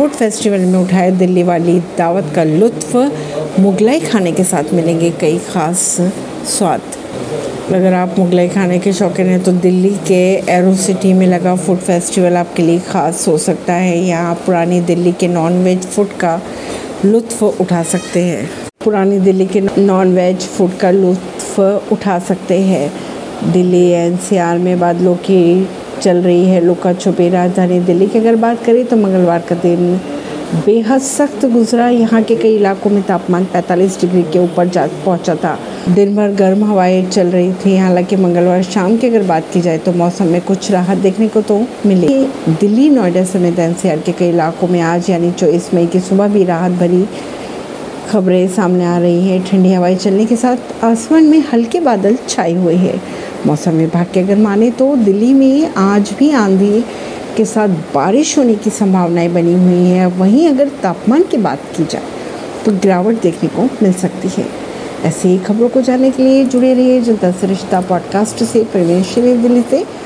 Food festival में उठाए दिल्ली वाली दावत का लुत्फ, मुगलाई खाने के साथ मिलेंगे कई ख़ास स्वाद। अगर आप मुगलाई खाने के शौकीन हैं तो दिल्ली के एरो सिटी में लगा फ़ूड फेस्टिवल आपके लिए ख़ास हो सकता है। यहाँ आप पुरानी दिल्ली के नॉन वेज फ़ूड का लुत्फ़ उठा सकते हैं। पुरानी दिल्ली के नॉन वेज फ़ूड का लुत्फ़ उठा सकते हैं। दिल्ली एनसीआर में बादलों की चल रही है लुका छुपे राजधानी दिल्ली की अगर बात करें तो मंगलवार का दिन बेहद सख्त गुजरा। यहाँ के कई इलाकों में तापमान 45 डिग्री के ऊपर जा पहुँचा था। दिन भर गर्म हवाएँ चल रही थी। हालाँकि मंगलवार शाम की अगर बात की जाए तो मौसम में कुछ राहत देखने को तो मिली। दिल्ली, नोएडा समेत एनसीआर के कई इलाकों में आज यानी चौबीस मई की सुबह भी राहत भरी खबरें सामने आ रही हैं। ठंडी हवाएँ चलने के साथ आसमान में हल्के बादल छाए हुए हैं। मौसम विभाग के अगर माने तो दिल्ली में आज भी आंधी के साथ बारिश होने की संभावनाएँ बनी हुई हैं। वहीं अगर तापमान की बात की जाए तो गिरावट देखने को मिल सकती है। ऐसे ही खबरों को जानने के लिए जुड़े रहिए जनता सरिश्ता पॉडकास्ट से। प्रवेश दिल्ली से।